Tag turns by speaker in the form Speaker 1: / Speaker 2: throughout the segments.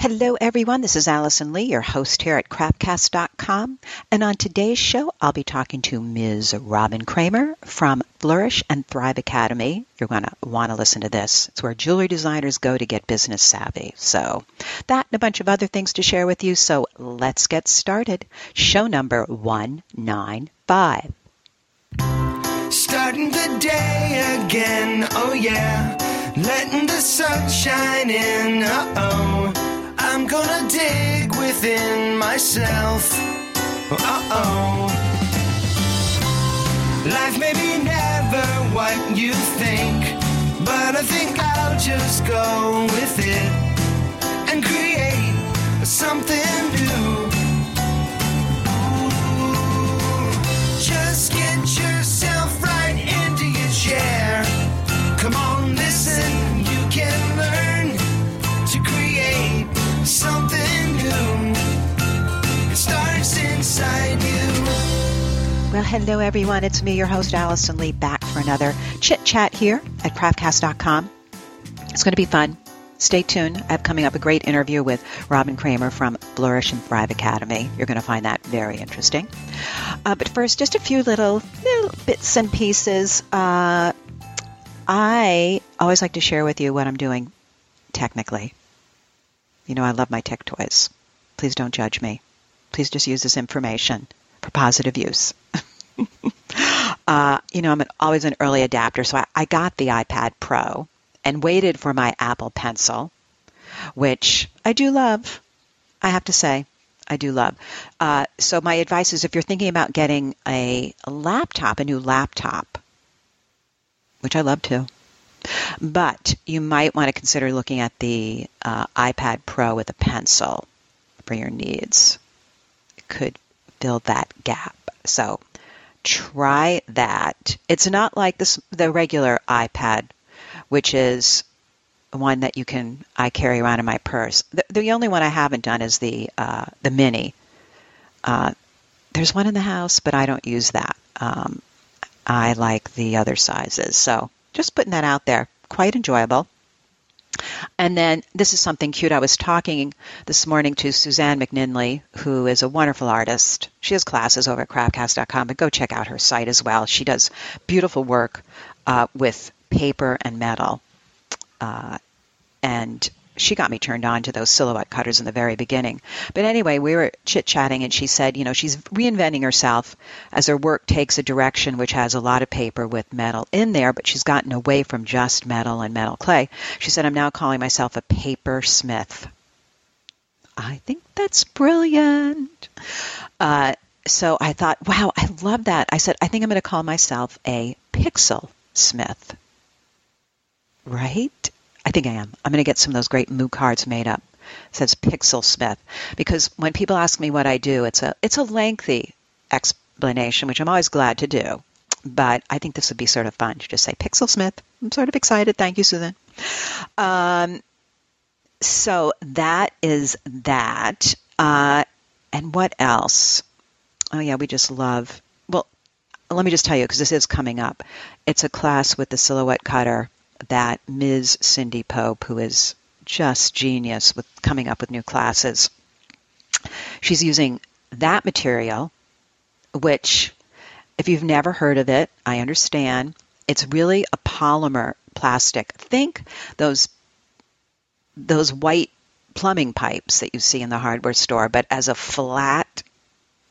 Speaker 1: Hello, everyone. This is Allison Lee, your host here at Craftcast.com. And on today's show, I'll be talking to Ms. Robin Kramer from Flourish and Thrive Academy. You're going to want to listen to this. It's where jewelry designers go to get business savvy. So, that and a bunch of other things to share with you. So, let's get started. Show number 195.
Speaker 2: Starting the day again, oh yeah. Letting the sun shine in, uh oh. I'm gonna dig within myself. Uh oh. Life may be never what you think, but I think I'll just go with it and create something new. Ooh, just get
Speaker 1: Well, hello, everyone. It's me, your host, Allison Lee, back for another chit chat here at craftcast.com. It's going to be fun. Stay tuned. I have coming up a great interview with Robin Kramer from Flourish and Thrive Academy. You're going to find that very interesting. Uh, but first, just a few little, little bits and pieces. Uh, I always like to share with you what I'm doing technically. You know, I love my tech toys. Please don't judge me. Please just use this information for positive use. uh, you know, I'm an, always an early adapter, so I, I got the iPad Pro and waited for my Apple Pencil, which I do love. I have to say, I do love. Uh, so my advice is if you're thinking about getting a, a laptop, a new laptop, which I love too, but you might want to consider looking at the uh, iPad Pro with a pencil for your needs. It could fill that gap. So try that. It's not like this the regular iPad, which is one that you can I carry around in my purse. The, the only one I haven't done is the uh, the mini. Uh, there's one in the house, but I don't use that. Um, I like the other sizes. So just putting that out there. Quite enjoyable. And then this is something cute. I was talking this morning to Suzanne McNinley, who is a wonderful artist. She has classes over at craftcast.com, but go check out her site as well. She does beautiful work uh, with paper and metal. Uh, and she got me turned on to those silhouette cutters in the very beginning. But anyway, we were chit chatting, and she said, you know, she's reinventing herself as her work takes a direction which has a lot of paper with metal in there, but she's gotten away from just metal and metal clay. She said, I'm now calling myself a paper smith. I think that's brilliant. Uh, so I thought, wow, I love that. I said, I think I'm going to call myself a pixel smith. Right? I think I am. I'm going to get some of those great moo cards made up. Says Pixel Smith because when people ask me what I do, it's a it's a lengthy explanation, which I'm always glad to do. But I think this would be sort of fun to just say Pixel Smith. I'm sort of excited. Thank you, Susan. Um, so that is that. Uh, and what else? Oh yeah, we just love. Well, let me just tell you because this is coming up. It's a class with the silhouette cutter that Ms. Cindy Pope, who is just genius with coming up with new classes, she's using that material, which, if you've never heard of it, I understand. It's really a polymer plastic. Think those those white plumbing pipes that you see in the hardware store, but as a flat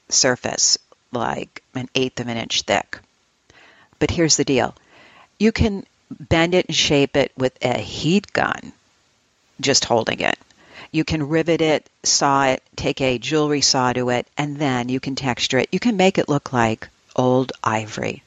Speaker 1: surface, like an eighth of an inch thick. But here's the deal. You can bend it and shape it with a heat gun, just holding it. You can rivet it, saw it, take a jewelry saw to it, and then you can texture it. You can make it look like old ivory.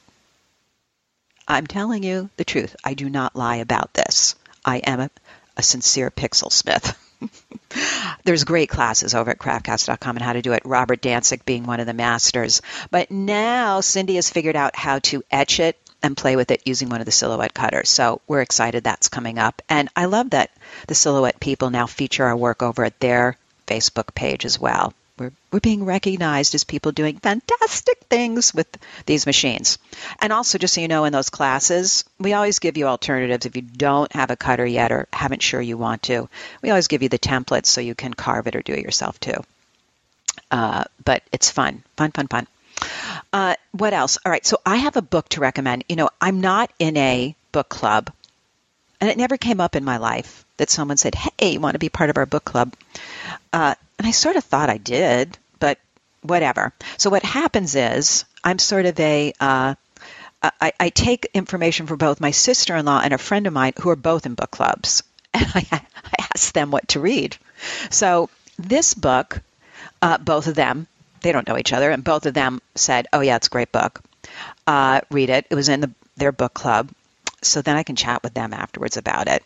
Speaker 1: I'm telling you the truth. I do not lie about this. I am a, a sincere pixel smith. There's great classes over at craftcast.com on how to do it. Robert Dancik being one of the masters. But now Cindy has figured out how to etch it and play with it using one of the silhouette cutters. So we're excited that's coming up. And I love that the silhouette people now feature our work over at their Facebook page as well. We're we're being recognized as people doing fantastic things with these machines. And also, just so you know, in those classes, we always give you alternatives if you don't have a cutter yet or haven't sure you want to. We always give you the templates so you can carve it or do it yourself too. Uh, but it's fun, fun, fun, fun. Uh, what else? All right, so I have a book to recommend. You know, I'm not in a book club, and it never came up in my life that someone said, "Hey, you want to be part of our book club?" Uh, and I sort of thought I did, but whatever. So what happens is I'm sort of a uh, I, I, take information from both my sister-in-law and a friend of mine who are both in book clubs, and I, I ask them what to read. So this book, uh, both of them, they don't know each other, and both of them said, "Oh yeah, it's a great book. Uh, read it." It was in the, their book club, so then I can chat with them afterwards about it.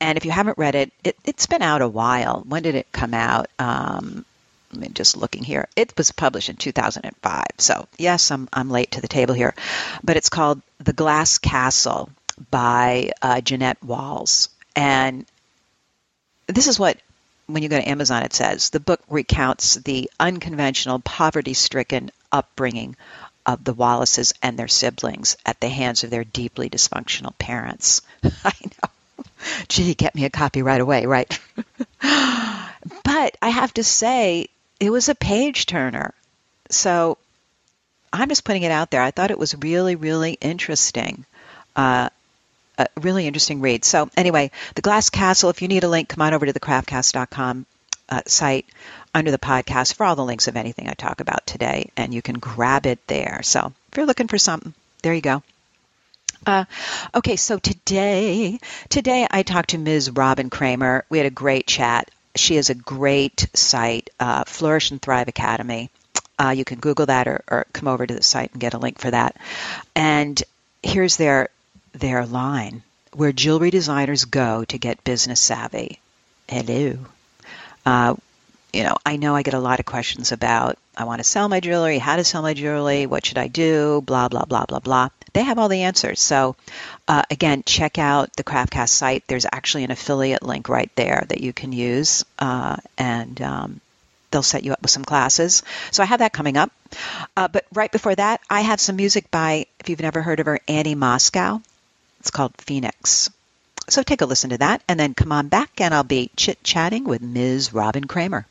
Speaker 1: And if you haven't read it, it has been out a while. When did it come out? Um, I'm just looking here. It was published in 2005. So yes, I'm I'm late to the table here, but it's called The Glass Castle by uh, Jeannette Walls, and this is what when you go to Amazon it says the book recounts the unconventional, poverty-stricken upbringing of the Wallaces and their siblings at the hands of their deeply dysfunctional parents. I know. Gee, get me a copy right away, right? but I have to say, it was a page turner. So I'm just putting it out there. I thought it was really, really interesting. Uh, a really interesting read. So anyway, The Glass Castle, if you need a link, come on over to the craftcast.com uh, site under the podcast for all the links of anything I talk about today, and you can grab it there. So if you're looking for something, there you go. Uh, okay, so today, today I talked to Ms. Robin Kramer. We had a great chat. She has a great site, uh, Flourish and Thrive Academy. Uh, you can Google that or, or come over to the site and get a link for that. And here's their their line: "Where jewelry designers go to get business savvy." Hello. Uh, you know, I know I get a lot of questions about I want to sell my jewelry, how to sell my jewelry, what should I do, blah, blah, blah, blah, blah. They have all the answers. So, uh, again, check out the Craftcast site. There's actually an affiliate link right there that you can use, uh, and um, they'll set you up with some classes. So, I have that coming up. Uh, but right before that, I have some music by, if you've never heard of her, Annie Moscow. It's called Phoenix. So, take a listen to that, and then come on back, and I'll be chit chatting with Ms. Robin Kramer.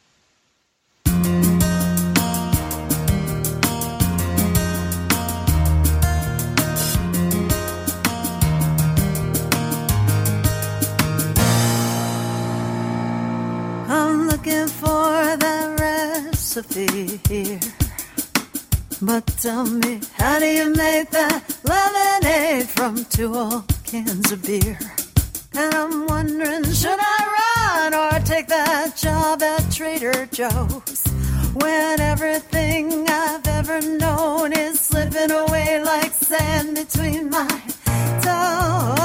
Speaker 3: philosophy here. But tell me, how do you make that lemonade from two old cans of beer? And I'm wondering, should I run or take that job at Trader Joe's? When everything I've ever known is slipping away like sand between my toes.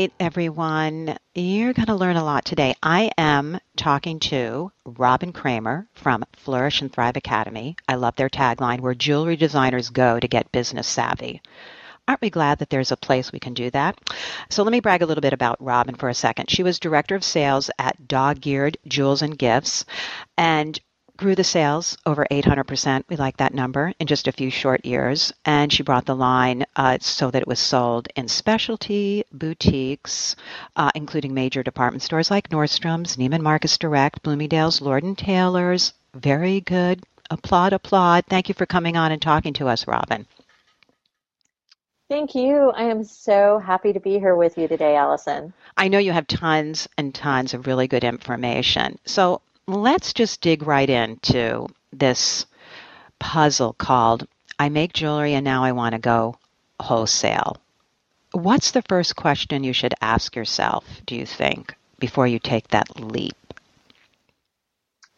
Speaker 1: Right, everyone. You're going to learn a lot today. I am talking to Robin Kramer from Flourish and Thrive Academy. I love their tagline where jewelry designers go to get business savvy. Aren't we glad that there's a place we can do that? So let me brag a little bit about Robin for a second. She was director of sales at Dog Eared Jewels and Gifts, and grew the sales over 800%. We like that number in just a few short years. And she brought the line uh, so that it was sold in specialty boutiques, uh, including major department stores like Nordstrom's, Neiman Marcus Direct, Bloomingdale's, Lord & Taylor's. Very good. Applaud, applaud. Thank you for coming on and talking to us, Robin.
Speaker 4: Thank you. I am so happy to be here with you today, Allison.
Speaker 1: I know you have tons and tons of really good information. So let's just dig right into this puzzle called I make jewelry and now I want to go wholesale. What's the first question you should ask yourself, do you think, before you take that leap?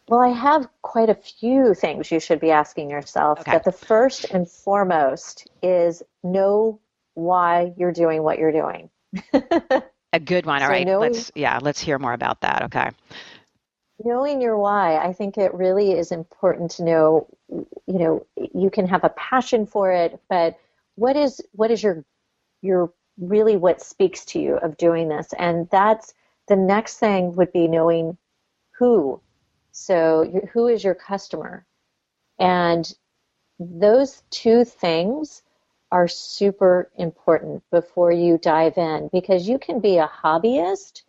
Speaker 4: Well, I have quite a few things you should be asking yourself.
Speaker 1: Okay.
Speaker 4: But the first and foremost is know why you're doing what you're doing.
Speaker 1: A good one. All
Speaker 4: So
Speaker 1: right. Let's yeah, let's hear more about that. Okay.
Speaker 4: Knowing your why i think it really is important to know you know you can have a passion for it but what is what is your your really what speaks to you of doing this? And that's the next thing would be knowing who. So who is your customer? And those two things are super important before you dive in because you can be a hobbyist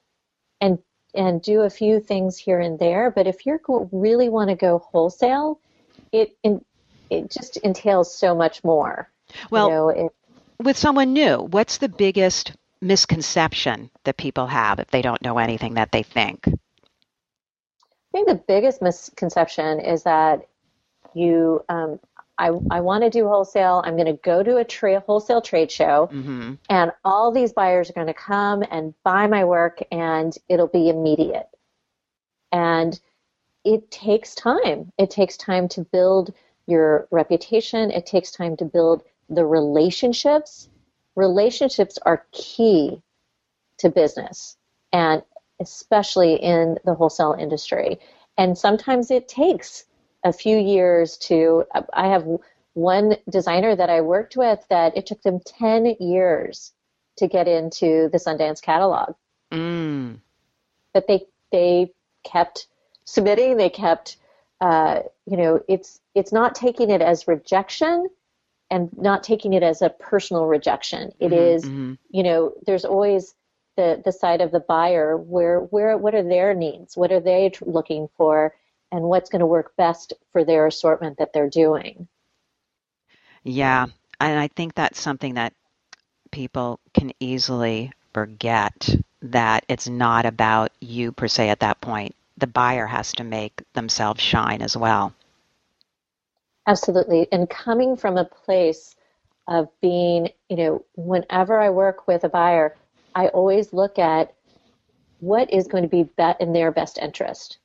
Speaker 4: and and do a few things here and there. But if you really want to go wholesale, it in, it just entails so much more.
Speaker 1: Well,
Speaker 4: you know, it,
Speaker 1: with someone new, what's the biggest misconception that people have if they don't know anything that they think?
Speaker 4: I think the biggest misconception is that you, um, I, I want to do wholesale. I'm going to go to a tra- wholesale trade show,
Speaker 1: hmm
Speaker 4: and all these buyers are going to come and buy my work, and it'll be immediate. And it takes time. It takes time to build your reputation. It takes time to build the relationships. Relationships are key to business, and especially in the wholesale industry. And sometimes it takes a few years to. I have one designer that I worked with that it took them 10 years to get into the Sundance catalog
Speaker 1: Mm.
Speaker 4: but they they kept submitting. They kept, uh, you know, it's it's not taking it as rejection, and not taking it as a personal rejection. It
Speaker 1: Mhm,
Speaker 4: is,
Speaker 1: mhm.
Speaker 4: you know, there's always the the side of the buyer where where what are their needs, what are they tr- looking for, and what's going to work best for their assortment that they're doing.
Speaker 1: Yeah, and I think that's something that people can easily forget that it's not about you per se at that point. The buyer has to make themselves shine as well.
Speaker 4: Absolutely. And coming from a place of being, you know, whenever I work with a buyer, I always look at what is going to be in their best interest.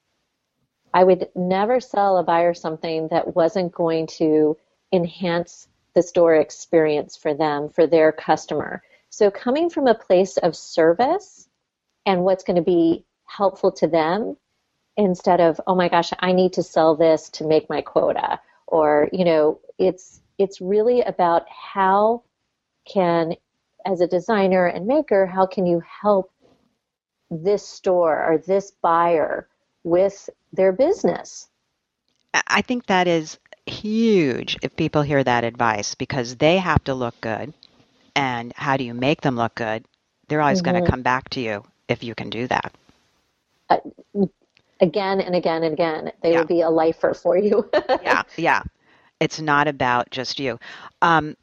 Speaker 4: I would never sell a buyer something that wasn't going to enhance the store experience for them, for their customer. So coming from a place of service and what's going to be helpful to them instead of, oh my gosh, I need to sell this to make my quota or you know it's it's really about how can as a designer and maker how can you help this store or this buyer with their business
Speaker 1: I- think that is huge if people hear that advice because they have to look good. And how do you make them look good? They're always going
Speaker 4: Mhm.
Speaker 1: to come back to you if you can do that.
Speaker 4: again and again and again they
Speaker 1: Yeah.
Speaker 4: will be a lifer for you
Speaker 1: yeah, yeah. It's not about just you. Um,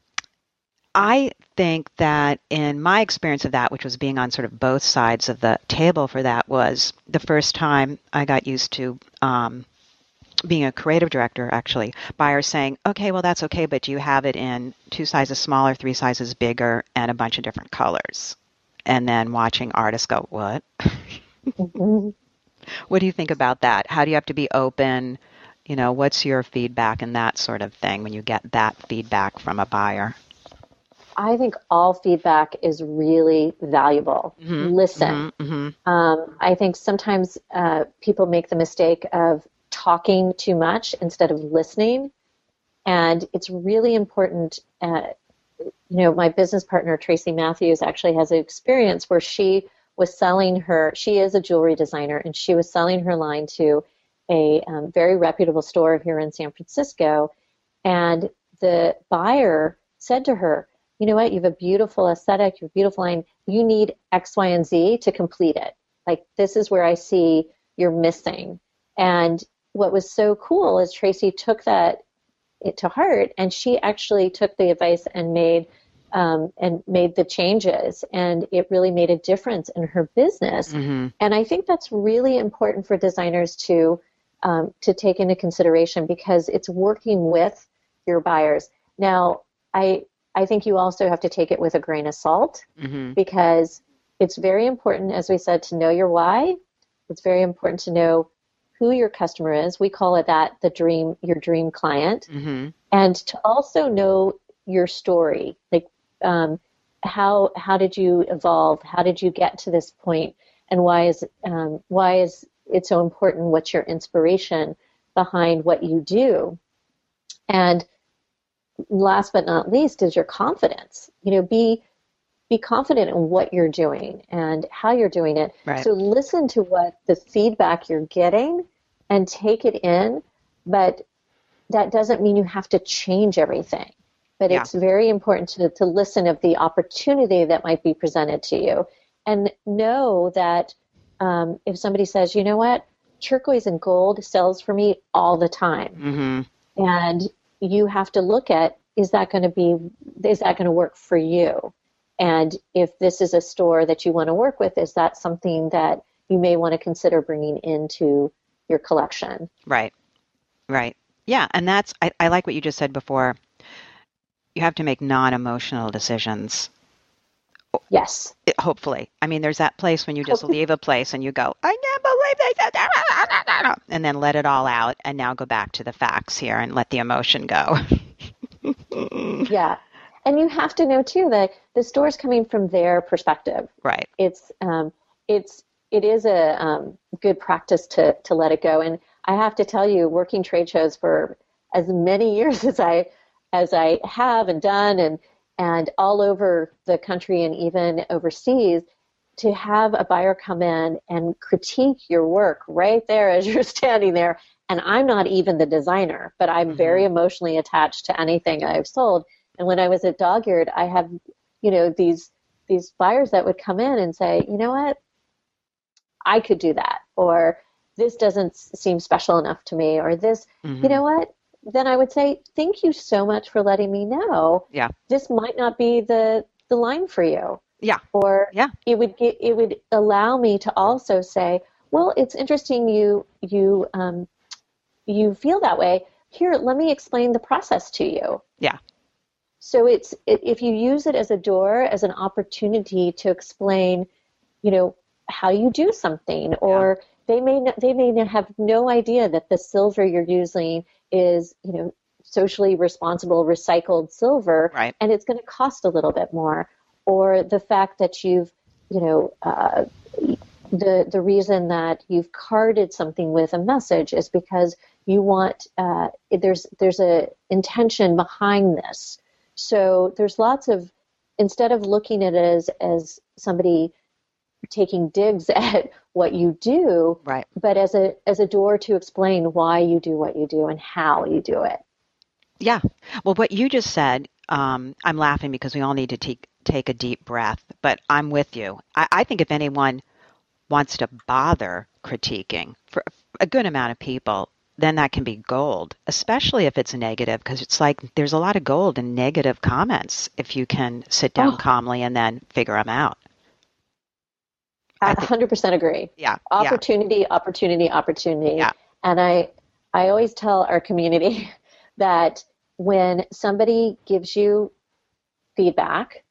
Speaker 1: I think that in my experience of that, which was being on sort of both sides of the table for that, was the first time I got used to um, being a creative director, actually, buyers saying, okay, well, that's okay, but do you have it in two sizes smaller, three sizes bigger, and a bunch of different colors? And then watching artists go, what?
Speaker 4: Mhm.
Speaker 1: What do you think about that? How do you have to be open? You know, what's your feedback and that sort of thing when you get that feedback from a buyer?
Speaker 4: I think all feedback is really valuable. Listen. Um, I think sometimes uh, people make the mistake of talking too much instead of listening. And it's really important. Uh, you know, my business partner, Tracy Matthews, actually has an experience where she was selling her, she is a jewelry designer, and she was selling her line to a um, very reputable store here in San Francisco. And the buyer said to her, You know what? You have a beautiful aesthetic, you have a beautiful line. You need X, Y, and Z to complete it. Like, this is where I see you're missing. And what was so cool is Tracy took that it to heart and she actually took the advice and made um, and made the changes and it really made a difference in her business and i think that's really important for designers to um, to take into consideration because it's working with your buyers now i i think you also have to take it with a grain of salt because it's very important as we said to know your why. It's very important to know who your customer is. We call it that the dream your dream client. And to also know your story. Like um, how how did you evolve? How did you get to this point? point? And why is um, why is it so important? What's your inspiration behind what you do? And last but not least is your confidence you know be be confident in what you're doing and how you're doing it
Speaker 1: Right.
Speaker 4: so listen to what the feedback you're getting and take it in but that doesn't mean you have to change everything but
Speaker 1: Yeah.
Speaker 4: it's very important to, to listen of the opportunity that might be presented to you and know that um, if somebody says you know what turquoise and gold sells for me all the time
Speaker 1: Mm-hmm.
Speaker 4: and you have to look at is that going to be is that going to work for you and if this is a store that you want to work with is that something that you may want to consider bringing into your collection
Speaker 1: Right. Right. Yeah. And that's, I, I like what you just said before. You have to make non emotional decisions,
Speaker 4: yes
Speaker 1: hopefully. I mean, there's that place when you just leave a place and you go, I can't believe they said that. And then let it all out and now go back to the facts here and let the emotion go.
Speaker 4: yeah and you have to know too that the store's coming from their perspective
Speaker 1: right.
Speaker 4: it's um, it's it is a um, good practice to to let it go. And I have to tell you, working trade shows for as many years as I as I have and done, and and all over the country and even overseas, to have a buyer come in and critique your work right there as you're standing there. And I'm not even the designer, but I'm mm-hmm. very emotionally attached to anything I've sold. And when I was at Dog Eared, I had, you know, these these buyers that would come in and say, you know what, I could do that, or this doesn't seem special enough to me, or this, you mm-hmm. know what? Then I would say, thank you so much for letting me know.
Speaker 1: Yeah.
Speaker 4: This might not be the the line for you,
Speaker 1: Yeah.
Speaker 4: or
Speaker 1: Yeah.
Speaker 4: it would get it would allow me to also say, well, it's interesting you you um, you feel that way. Here, let me explain the process to you.
Speaker 1: Yeah.
Speaker 4: So it's if you use it as a door, as an opportunity to explain, you know, how you do something, or they may not, they may not have no idea that the silver you're using is, you know, socially responsible recycled silver,
Speaker 1: Right.
Speaker 4: and it's going to cost a little bit more, or the fact that you've, you know, uh, the the reason that you've carded something with a message is because you want uh, there's there's a intention behind this. So there's lots of instead of looking at it as as somebody taking digs at what you do,
Speaker 1: Right.
Speaker 4: but as a as a door to explain why you do what you do and how you do it.
Speaker 1: Yeah. Well, what you just said, um, I'm laughing because we all need to take take a deep breath, but I'm with you. I, I think if anyone wants to bother critiquing for a good amount of people, then that can be gold, especially if it's negative, because it's like there's a lot of gold in negative comments if you can sit down
Speaker 4: Oh.
Speaker 1: calmly and then figure them out. I
Speaker 4: I 100% agree.
Speaker 1: Yeah. Yeah.
Speaker 4: Opportunity, opportunity, opportunity.
Speaker 1: Yeah.
Speaker 4: And I I always tell our community that when somebody gives you feedback,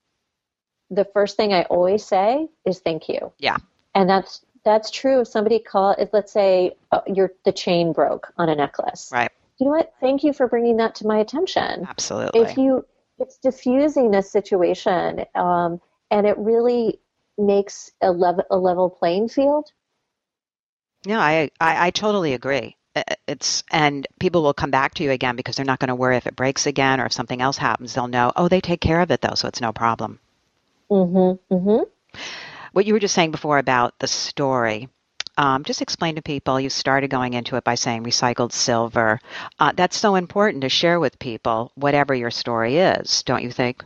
Speaker 4: the first thing I always say is thank you.
Speaker 1: Yeah.
Speaker 4: And that's that's true if somebody call if let's say uh, your the chain broke on a necklace.
Speaker 1: Right.
Speaker 4: You know what? Thank you for bringing that to my attention
Speaker 1: Absolutely.
Speaker 4: if you it's diffusing a situation, um, and it really makes a level a level playing field.
Speaker 1: Yeah, I, I, I totally agree. It's and people will come back to you again because they're not going to worry if it breaks again or if something else happens. They'll know, oh, they take care of it though, so it's no problem.
Speaker 4: Mm-hmm. Mm-hmm.
Speaker 1: What you were just saying before about the story, um, just explain to people. You started going into it by saying recycled silver. Uh, that's so important to share with people, whatever your story is, don't you think?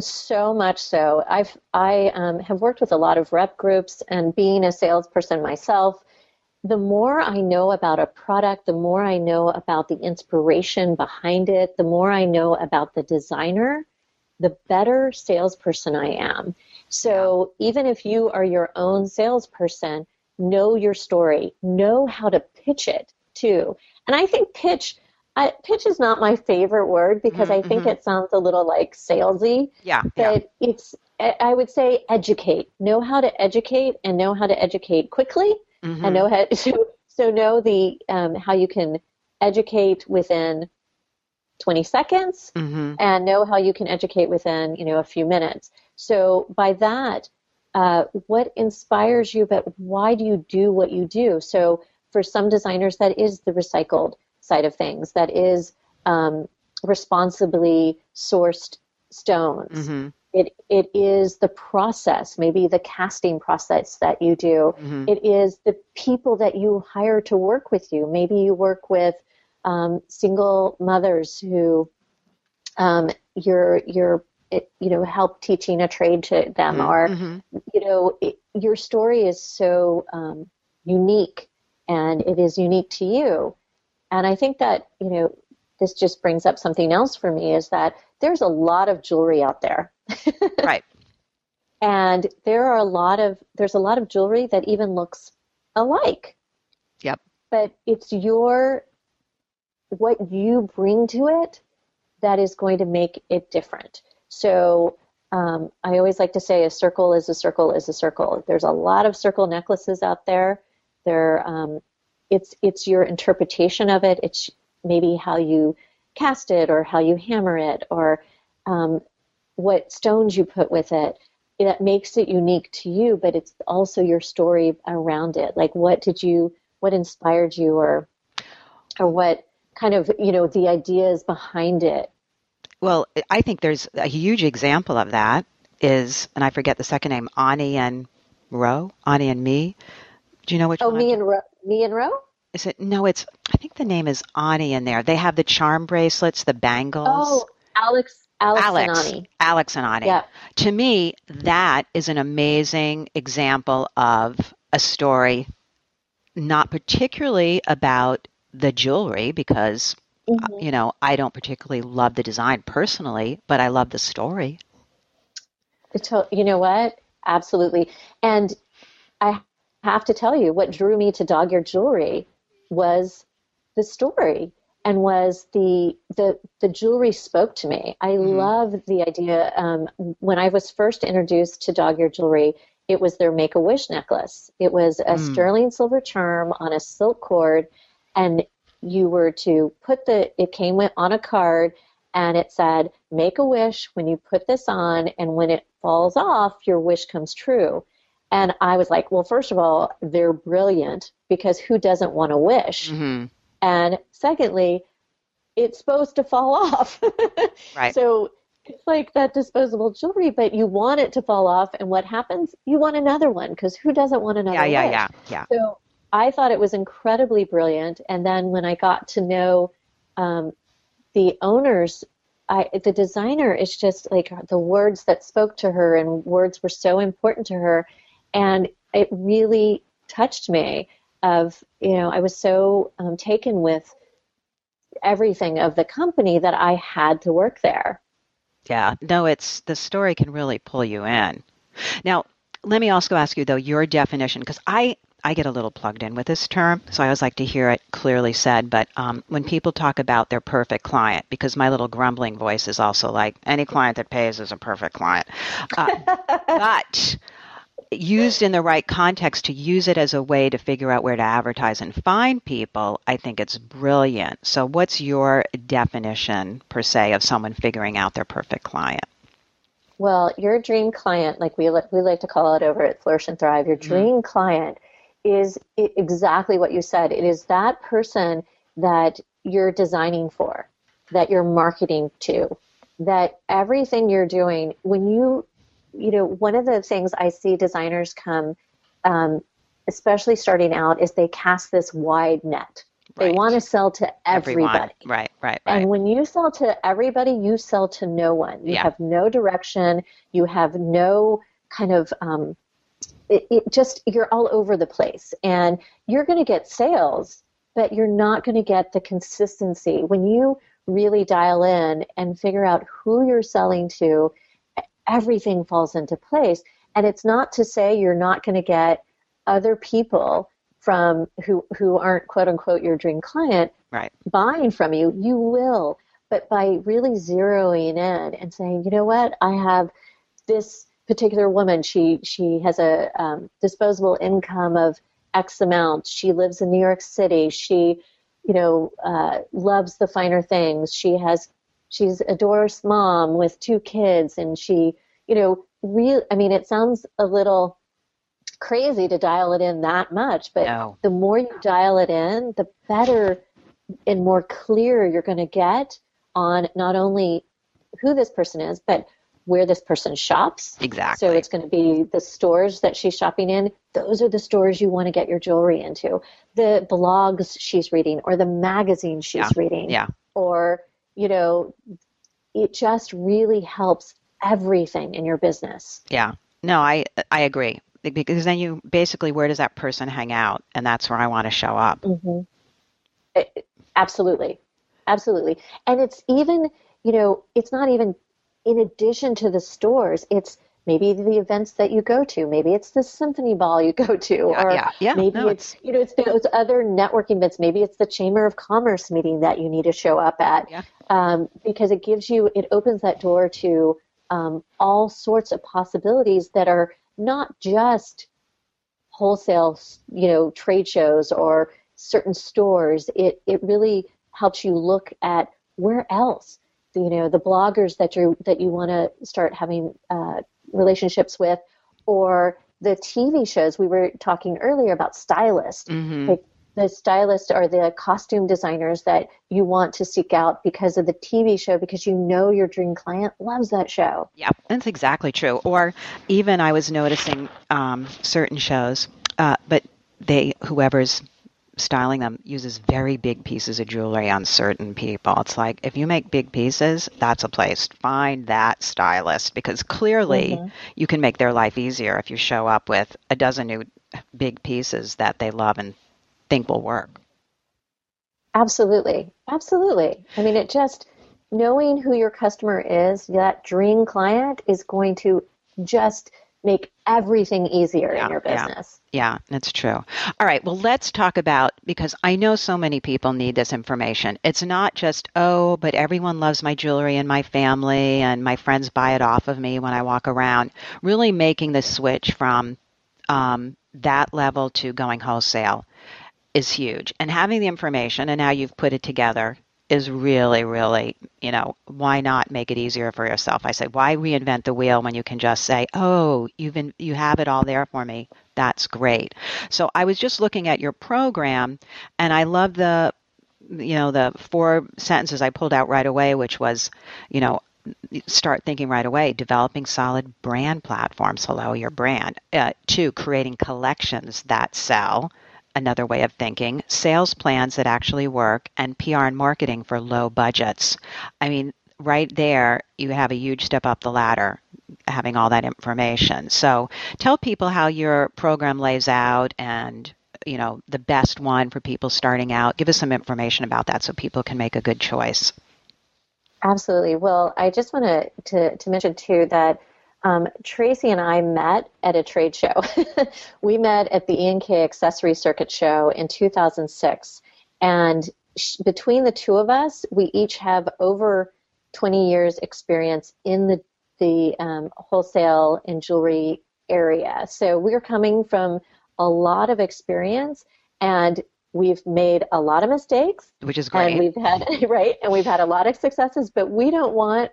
Speaker 4: So much so. I've I um, have worked with a lot of rep groups, and being a salesperson myself, the more I know about a product, the more I know about the inspiration behind it, the more I know about the designer, the better salesperson I am. So even if you are your own salesperson, know your story, know how to pitch it too. And I think pitch. I, pitch is not my favorite word because mm-hmm, I think mm-hmm. it sounds a little like salesy
Speaker 1: Yeah, yeah.
Speaker 4: but it's I would say educate. Know how to educate and know how to educate quickly and mm-hmm. know how so, so know the um, how you can educate within 20 seconds
Speaker 1: hmm
Speaker 4: and know how you can educate within you know a few minutes. So by that, uh, what inspires you, but why do you do what you do? So for some designers, that is the recycled side of things. That is um, responsibly sourced stones.
Speaker 1: hmm
Speaker 4: It it is the process, maybe the casting process that you do.
Speaker 1: hmm
Speaker 4: It is the people that you hire to work with you. Maybe you work with um, single mothers who um, you're you're it, you know help teaching a trade to them, or
Speaker 1: hmm
Speaker 4: you know it, your story is so um, unique and it is unique to you. And I think that you know this just brings up something else for me is that there's a lot of jewelry out there.
Speaker 1: Right.
Speaker 4: and there are a lot of there's a lot of jewelry that even looks alike
Speaker 1: Yep.
Speaker 4: but it's your what you bring to it that is going to make it different. So um, i always like to say a circle is a circle is a circle. There's a lot of circle necklaces out there. There um, it's it's your interpretation of it. It's maybe how you cast it or how you hammer it or um, what stones you put with it. That makes it unique to you but it's also your story around it. Like what did you what inspired you or or what kind of you know the ideas behind it
Speaker 1: Well, I think there's a huge example of that is, and I forget the second name, Ani and Ro, Ani and Me. Do you know which
Speaker 4: oh
Speaker 1: one?
Speaker 4: me and Ro, me and Ro
Speaker 1: Is it? No, it's. I think the name is Ani in there. They have the charm bracelets, the bangles.
Speaker 4: oh Alex Alex,
Speaker 1: Alex,
Speaker 4: and Ani.
Speaker 1: Alex and Ani.
Speaker 4: Yeah.
Speaker 1: To me, that is an amazing example of a story, not particularly about the jewelry, because
Speaker 4: Mhm.
Speaker 1: you know I don't particularly love the design personally, but I love the story.
Speaker 4: To- You know what? Absolutely. And I have to tell you, what drew me to Dog Ear Jewelry was the story and was the the the jewelry spoke to me. I love the idea. Um, when I was first introduced to Dog Ear Jewelry, it was their Make a Wish necklace. It was a sterling silver charm on a silk cord, and you were to put the. It came with, on a card, and it said, "Make a wish when you put this on, and when it falls off, your wish comes true." And I was like, well, first of all, they're brilliant because who doesn't want to wish?
Speaker 1: hmm
Speaker 4: And secondly, it's supposed to fall off.
Speaker 1: Right.
Speaker 4: So it's like that disposable jewelry, but you want it to fall off, and what happens? You want another one because who doesn't want another
Speaker 1: Yeah, yeah,
Speaker 4: wish?
Speaker 1: yeah, yeah.
Speaker 4: So I thought it was incredibly brilliant. And then when I got to know um, the owners, I, the designer is just like the words that spoke to her, and words were so important to her, and it really touched me. Of you know, I was so um, taken with everything of the company that I had to work there.
Speaker 1: Yeah, no, it's the story can really pull you in. Now, let me also ask you though your definition because I I get a little plugged in with this term, so I always like to hear it clearly said. But um, when people talk about their perfect client, because my little grumbling voice is also like any client that pays is a perfect client. Uh, but used in the right context to use it as a way to figure out where to advertise and find people, I think it's brilliant. So, what's your definition, per se, of someone figuring out their perfect client?
Speaker 4: Well, your dream client, like we, we like to call it over at Flourish and Thrive, your mm-hmm. dream mm-hmm. client is exactly what you said. It is that person that you're designing for, that you're marketing to, that everything you're doing, when you, you know, one of the things I see designers come, um, especially starting out, is they cast this wide net. Right. They want to sell to everybody. Everyone.
Speaker 1: Right, right, right.
Speaker 4: And when you sell to everybody, you sell to no one. You yeah. have no direction. You have no kind of um, it, it just you're all over the place, and you're going to get sales, but you're not going to get the consistency when you really dial in and figure out who you're selling to. Everything falls into place, and it's not to say you're not going to get other people from who who aren't quote unquote your dream client
Speaker 1: right.
Speaker 4: buying from you, you will. But by really zeroing in and saying, you know what, I have this particular woman. She she has a um, disposable income of X amount. She lives in New York City. She, you know, uh, loves the finer things. She has she's a divorced mom with two kids, and she, you know, real. I mean, it sounds a little crazy to dial it in that much, but no. the more you dial it in, the better and more clear you're going to get on not only who this person is, but where this person shops.
Speaker 1: Exactly.
Speaker 4: So it's going to be the stores that she's shopping in. Those are the stores you want to get your jewelry into. The blogs she's reading or the magazines she's
Speaker 1: yeah.
Speaker 4: reading.
Speaker 1: Yeah.
Speaker 4: Or, you know, it just really helps everything in your business.
Speaker 1: Yeah. No, I I agree because then you basically where does that person hang out, and that's where I want to show up.
Speaker 4: Mm-hmm. It, absolutely, absolutely, and it's even you know it's not even in addition to the stores. It's maybe the events that you go to maybe it's the symphony ball you go to
Speaker 1: or yeah, yeah.
Speaker 4: maybe
Speaker 1: no,
Speaker 4: it's, it's, you know it's those other networking events maybe it's the chamber of commerce meeting that you need to show up at
Speaker 1: yeah.
Speaker 4: um, because it gives you it opens that door to um, all sorts of possibilities that are not just wholesale, you know, trade shows or certain stores. It it really helps you look at where else, you know, the bloggers that you that you want to start having uh, relationships with, or the TV shows. We were talking earlier about stylists.
Speaker 1: Mm-hmm.
Speaker 4: Like the stylists or the costume designers that you want to seek out because of the TV show because you know your dream client loves that show.
Speaker 1: Yeah, that's exactly true. Or even I was noticing um, certain shows, uh, but they whoever's styling them uses very big pieces of jewelry on certain people. It's like if you make big pieces, that's a place. Find that stylist because clearly mm-hmm. you can make their life easier if you show up with a dozen new big pieces that they love and think will work.
Speaker 4: Absolutely. Absolutely. I mean, it just, knowing who your customer is, that dream client is going to just make everything easier yeah, in your business.
Speaker 1: Yeah, yeah, that's true. All right, well, let's talk about because I know so many people need this information. It's not just, oh, but everyone loves my jewelry and my family and my friends buy it off of me when I walk around. Really making the switch from um, that level to going wholesale is huge. And having the information and now you've put it together is really, really, you know, why not make it easier for yourself? I say, why reinvent the wheel when you can just say, oh, you've been, you have it all there for me. That's great. So I was just looking at your program and I love the, you know, the four sentences I pulled out right away, which was, you know, start thinking right away developing solid brand platforms hello your brand uh, two creating collections that sell another way of thinking, sales plans that actually work, and PR and marketing for low budgets. I mean, right there, you have a huge step up the ladder having all that information. So tell people how your program lays out and you know the best one for people starting out give us some information about that so people can make a good choice
Speaker 4: absolutely well i just want to, to, mention too that um, Tracy and I met at a trade show. we met at the ENK Accessory Circuit Show in 2006. And sh- between the two of us, we each have over 20 years experience in the, the um, wholesale and jewelry area. So we're coming from a lot of experience and we've made a lot of mistakes
Speaker 1: which is great.
Speaker 4: and we've had right and we've had a lot of successes but we don't want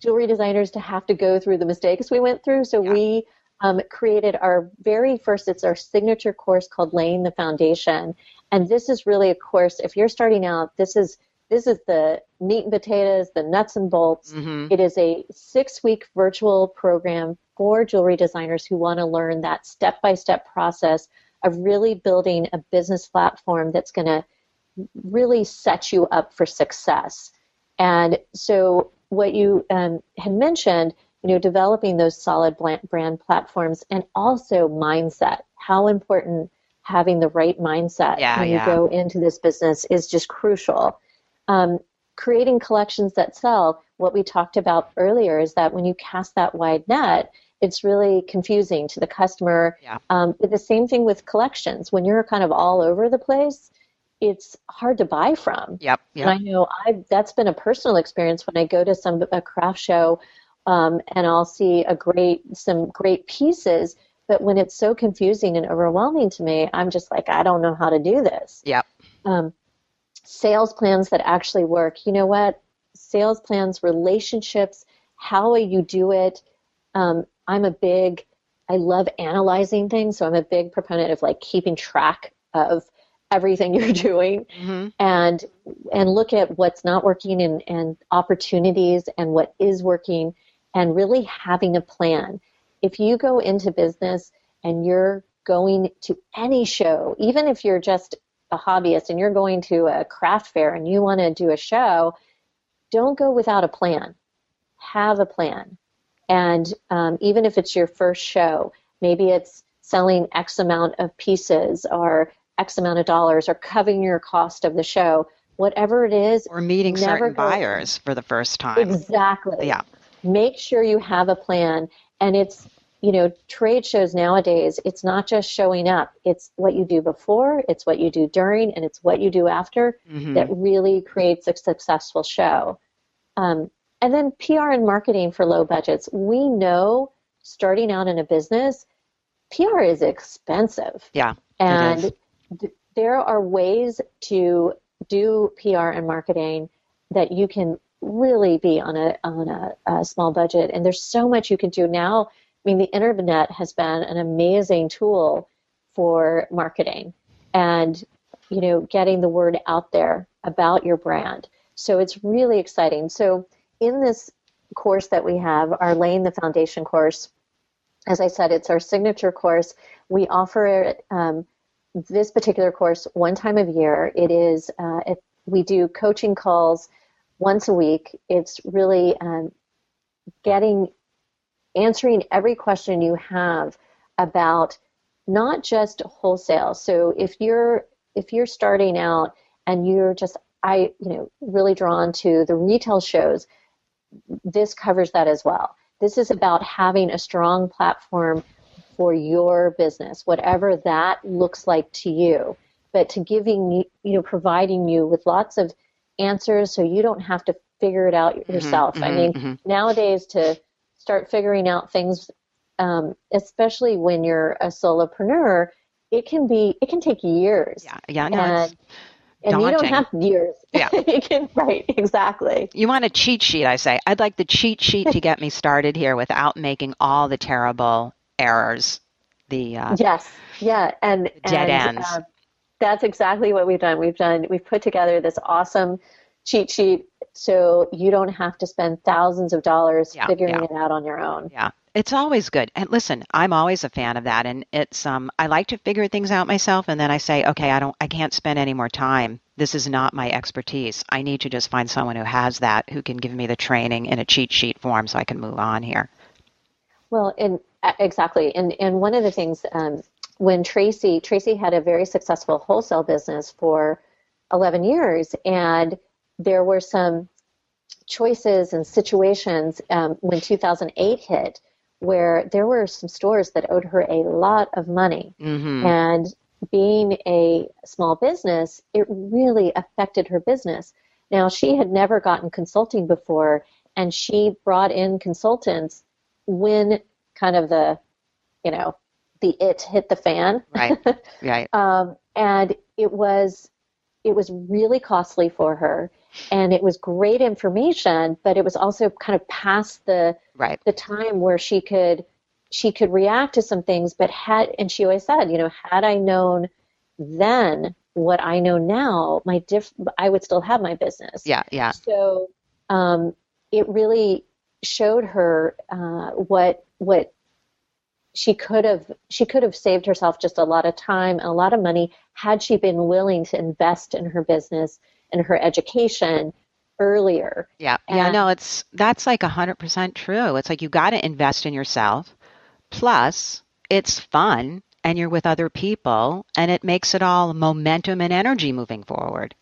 Speaker 4: jewelry designers to have to go through the mistakes we went through so
Speaker 1: Yeah.
Speaker 4: we um, created our very first it's our signature course called laying the foundation and this is really a course if you're starting out this is this is the meat and potatoes the nuts and bolts
Speaker 1: Mhm.
Speaker 4: it is a six week virtual program for jewelry designers who want to learn that step by step process of really building a business platform that's going to really set you up for success. And so, what you um, had mentioned, you know, developing those solid brand platforms and also mindset, how important having the right mindset
Speaker 1: Yeah,
Speaker 4: when
Speaker 1: yeah.
Speaker 4: you go into this business is just crucial. Um, creating collections that sell, what we talked about earlier is that when you cast that wide net, it's really confusing to the customer.
Speaker 1: Yeah.
Speaker 4: Um, the same thing with collections. When you're kind of all over the place, it's hard to buy from.
Speaker 1: Yep.
Speaker 4: And I know I that's been a personal experience when I go to some a craft show, um, and I'll see a great some great pieces. But when it's so confusing and overwhelming to me, I'm just like, I don't know how to do this.
Speaker 1: Yep.
Speaker 4: Um, sales plans that actually work. You know what? Sales plans, relationships, how you do it. Um, I'm a big, I love analyzing things, so I'm a big proponent of like keeping track of everything you're doing
Speaker 1: hmm
Speaker 4: and and look at what's not working and, and opportunities and what is working and really having a plan. If you go into business and you're going to any show, even if you're just a hobbyist and you're going to a craft fair and you want to do a show, don't go without a plan. Have a plan. And um, even if it's your first show, maybe it's selling X amount of pieces or X amount of dollars or covering your cost of the show, whatever it is,
Speaker 1: Or meeting certain
Speaker 4: go-
Speaker 1: buyers for the first time.
Speaker 4: exactly.
Speaker 1: Yeah.
Speaker 4: Make sure you have a plan. And it's, you know, trade shows nowadays, it's not just showing up, it's what you do before, it's what you do during, and it's what you do after
Speaker 1: Mhm.
Speaker 4: that really creates a successful show. Um, and then PR and marketing for low budgets. We know starting out in a business, PR is expensive.
Speaker 1: Yeah.
Speaker 4: And th- there are ways to do PR and marketing that you can really be on a on a, a small budget. And there's so much you can do now. I mean, the internet has been an amazing tool for marketing and you know getting the word out there about your brand. So it's really exciting. So in this course that we have, our laying the foundation course, as I said, it's our signature course. We offer it um, this particular course one time of year. It is uh, we do coaching calls once a week. It's really um, getting answering every question you have about not just wholesale. So if you're if you're starting out and you're just I you know really drawn to the retail shows, this covers that as well. This is about having a strong platform for your business, whatever that looks like to you, but to giving you, you know, providing you with lots of answers so you don't have to figure it out yourself. I
Speaker 1: mhm,
Speaker 4: mean,
Speaker 1: mhm.
Speaker 4: nowadays to start figuring out things, um, especially when you're a solopreneur, it can be, it can take years.
Speaker 1: Yeah. Yeah. No,
Speaker 4: And, and you don't have years.
Speaker 1: Yeah.
Speaker 4: it can, right, exactly.
Speaker 1: you want a cheat sheet, I say. I'd like the cheat sheet to get me started here without making all the terrible errors. The uh,
Speaker 4: Yes, yeah, and
Speaker 1: dead
Speaker 4: and,
Speaker 1: ends.
Speaker 4: uh, that's exactly what we've done. We've done we've put together this awesome cheat sheet so you don't have to spend thousands of dollars
Speaker 1: Yeah,
Speaker 4: figuring
Speaker 1: yeah.
Speaker 4: it out on your own.
Speaker 1: Yeah, it's always good. And listen, I'm always a fan of that. And it's um, I like to figure things out myself, and then I say, okay, I don't, I can't spend any more time. This is not my expertise. I need to just find someone who has that, who can give me the training in a cheat sheet form, so I can move on here.
Speaker 4: Well, and uh, exactly, and and one of the things um, when Tracy Tracy had a very successful wholesale business for eleven years, and there were some choices and situations um, when 2008 hit where there were some stores that owed her a lot of money,
Speaker 1: hmm
Speaker 4: and being a small business, it really affected her business. Now she had never gotten consulting before, and she brought in consultants when kind of the you know, the it hit the fan.
Speaker 1: Right. Right.
Speaker 4: um, and it was it was really costly for her and it was great information but it was also kind of past the
Speaker 1: right.
Speaker 4: the time where she could she could react to some things but had and she always said you know had i known then what i know now my diff i would still have my business
Speaker 1: Yeah. Yeah.
Speaker 4: so um, it really showed her uh, what what she could have she could have saved herself just a lot of time and a lot of money had she been willing to invest in her business and her education earlier.
Speaker 1: Yeah. Yeah. No, it's that's like a hundred percent true. It's like you got to invest in yourself. Plus, it's fun, and you're with other people, and it makes it all momentum and energy moving forward.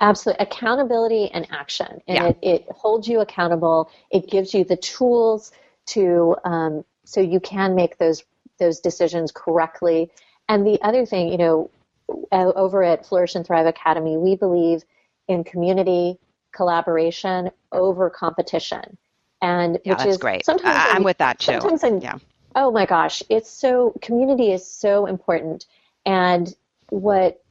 Speaker 4: Absolutely. Accountability and action. And
Speaker 1: Yeah.
Speaker 4: it, it holds you accountable. It gives you the tools to um, so you can make those those decisions correctly. And the other thing, you know, over at Flourish and Thrive Academy, we believe in community collaboration over competition. And
Speaker 1: Yeah,
Speaker 4: which
Speaker 1: that's
Speaker 4: is
Speaker 1: great.
Speaker 4: sometimes
Speaker 1: I, I'm with that too.
Speaker 4: sometimes I,
Speaker 1: Yeah.
Speaker 4: oh my gosh, it's so community is so important. And what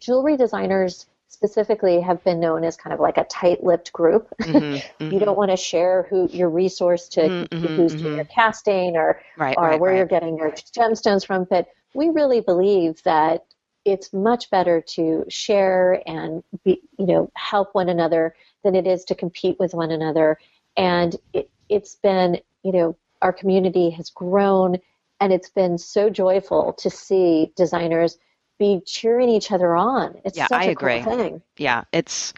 Speaker 4: jewelry designers specifically have been known as kind of like a tight-lipped group.
Speaker 1: Mhm,
Speaker 4: you don't want to share who your resource to
Speaker 1: Mhm, mhm,
Speaker 4: who's
Speaker 1: mhm.
Speaker 4: doing your casting or
Speaker 1: Right.
Speaker 4: or
Speaker 1: right.
Speaker 4: where
Speaker 1: right.
Speaker 4: you're getting your gemstones from. But we really believe that it's much better to share and be, you know help one another than it is to compete with one another. And it, it's been you know our community has grown, and it's been so joyful to see designers be cheering each other on. It's
Speaker 1: Yeah,
Speaker 4: such
Speaker 1: I
Speaker 4: a
Speaker 1: agree.
Speaker 4: cool thing.
Speaker 1: Yeah. It's.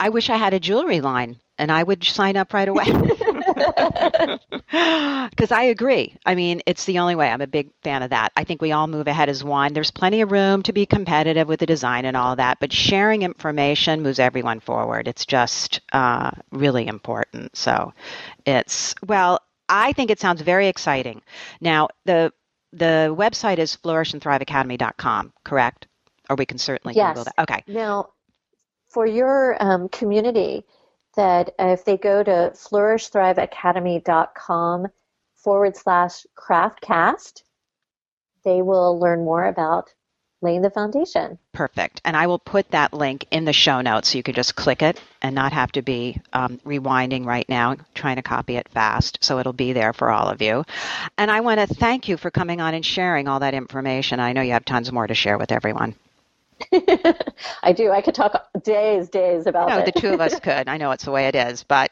Speaker 1: I wish I had a jewelry line, and I would sign up right away. Because I agree. I mean, it's the only way. I'm a big fan of that. I think we all move ahead as one. There's plenty of room to be competitive with the design and all that, but sharing information moves everyone forward. It's just uh, really important. So it's, well, I think it sounds very exciting. Now, the the website is flourishandthriveacademy.com, correct? Or we can certainly
Speaker 4: Yes.
Speaker 1: Google that. Okay.
Speaker 4: Now, for your um, community, that if they go to flourishthriveacademy.com forward slash craftcast, they will learn more about laying the foundation.
Speaker 1: Perfect. And I will put that link in the show notes so you can just click it and not have to be um, rewinding right now, trying to copy it fast. So it'll be there for all of you. And I want to thank you for coming on and sharing all that information. I know you have tons more to share with everyone.
Speaker 4: I do. I could talk days, days about
Speaker 1: No,
Speaker 4: it.
Speaker 1: the two of us could. I know it's the way it is, but,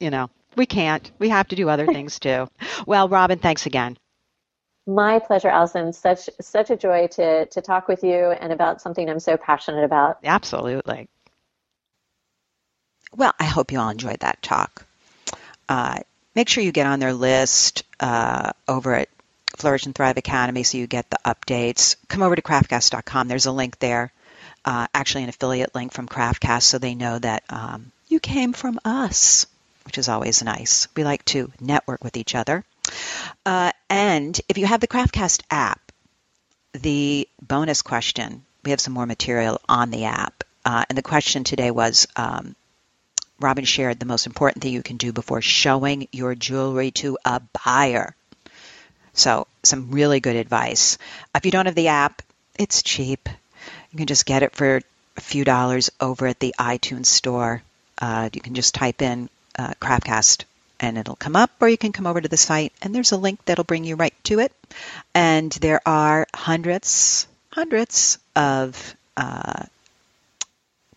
Speaker 1: you know, we can't. We have to do other things too. Well, Robin, thanks again.
Speaker 4: My pleasure, Allison. Such such a joy to to talk with you and about something I'm so passionate about.
Speaker 1: Absolutely. Well, I hope you all enjoyed that talk. Uh, make sure you get on their list uh, over at Flourish and Thrive Academy so you get the updates. Come over to craftcast.com. There's a link there, uh, actually an affiliate link from Craftcast so they know that um, you came from us, which is always nice. We like to network with each other. Uh, and if you have the Craftcast app, the bonus question, we have some more material on the app. Uh, and the question today was um, Robin shared the most important thing you can do before showing your jewelry to a buyer. So, some really good advice. If you don't have the app, it's cheap. You can just get it for a few dollars over at the iTunes store. Uh, you can just type in uh, Craftcast and it'll come up, or you can come over to the site and there's a link that'll bring you right to it. And there are hundreds, hundreds of uh,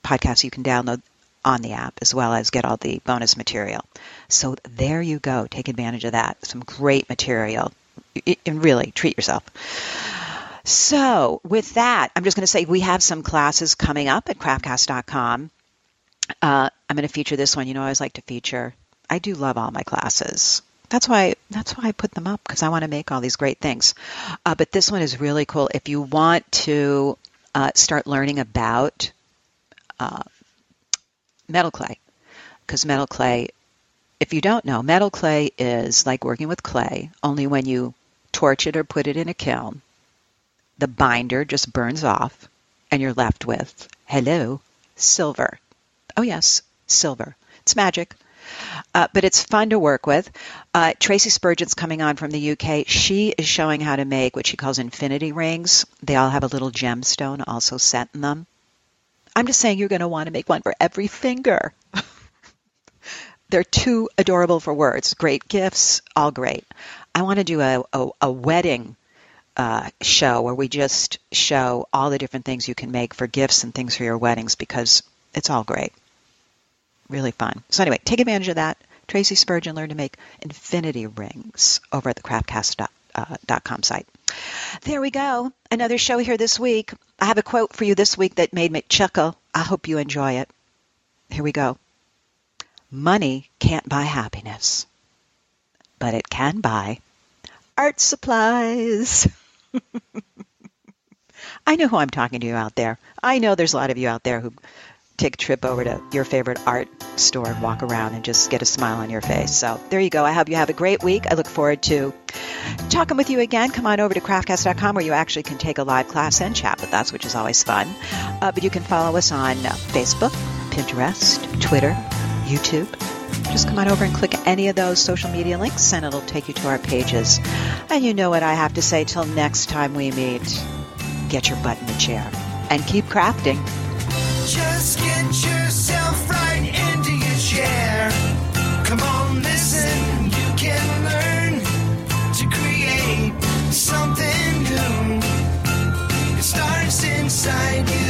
Speaker 1: podcasts you can download on the app as well as get all the bonus material. So there you go. Take advantage of that. Some great material. And really treat yourself. So with that, I'm just going to say we have some classes coming up at craftcast.com. Uh, I'm going to feature this one. You know, I always like to feature. I do love all my classes. That's why that's why I put them up because I want to make all these great things. Uh, but this one is really cool. If you want to uh, start learning about uh, metal clay, because metal clay, if you don't know, metal clay is like working with clay. Only when you torch it or put it in a kiln, the binder just burns off, and you're left with hello silver. Oh yes, silver. It's magic. Uh, but it's fun to work with. Uh, Tracy Spurgeon's coming on from the UK. She is showing how to make what she calls infinity rings. They all have a little gemstone also set in them. I'm just saying you're going to want to make one for every finger. They're too adorable for words. Great gifts, all great. I want to do a, a, a wedding uh, show where we just show all the different things you can make for gifts and things for your weddings because it's all great. Really fun. So anyway, take advantage of that. Tracy Spurgeon learned to make infinity rings over at the craftcast.com uh, site. There we go. Another show here this week. I have a quote for you this week that made me chuckle. I hope you enjoy it. Here we go. Money can't buy happiness, but it can buy art supplies. I know who I'm talking to out there. I know there's a lot of you out there who take a trip over to your favorite art store and walk around and just get a smile on your face. So there you go. I hope you have a great week. I look forward to talking with you again. Come on over to craftcast.com where you actually can take a live class and chat with us, which is always fun. Uh, but you can follow us on Facebook, Pinterest, Twitter, YouTube. Just come on over and click any of those social media links and it'll take you to our pages. And you know what I have to say till next time we meet. Get your butt in the chair and keep crafting.
Speaker 2: Just get yourself right into your chair. Come on, listen, you can learn to create something new. It starts inside you.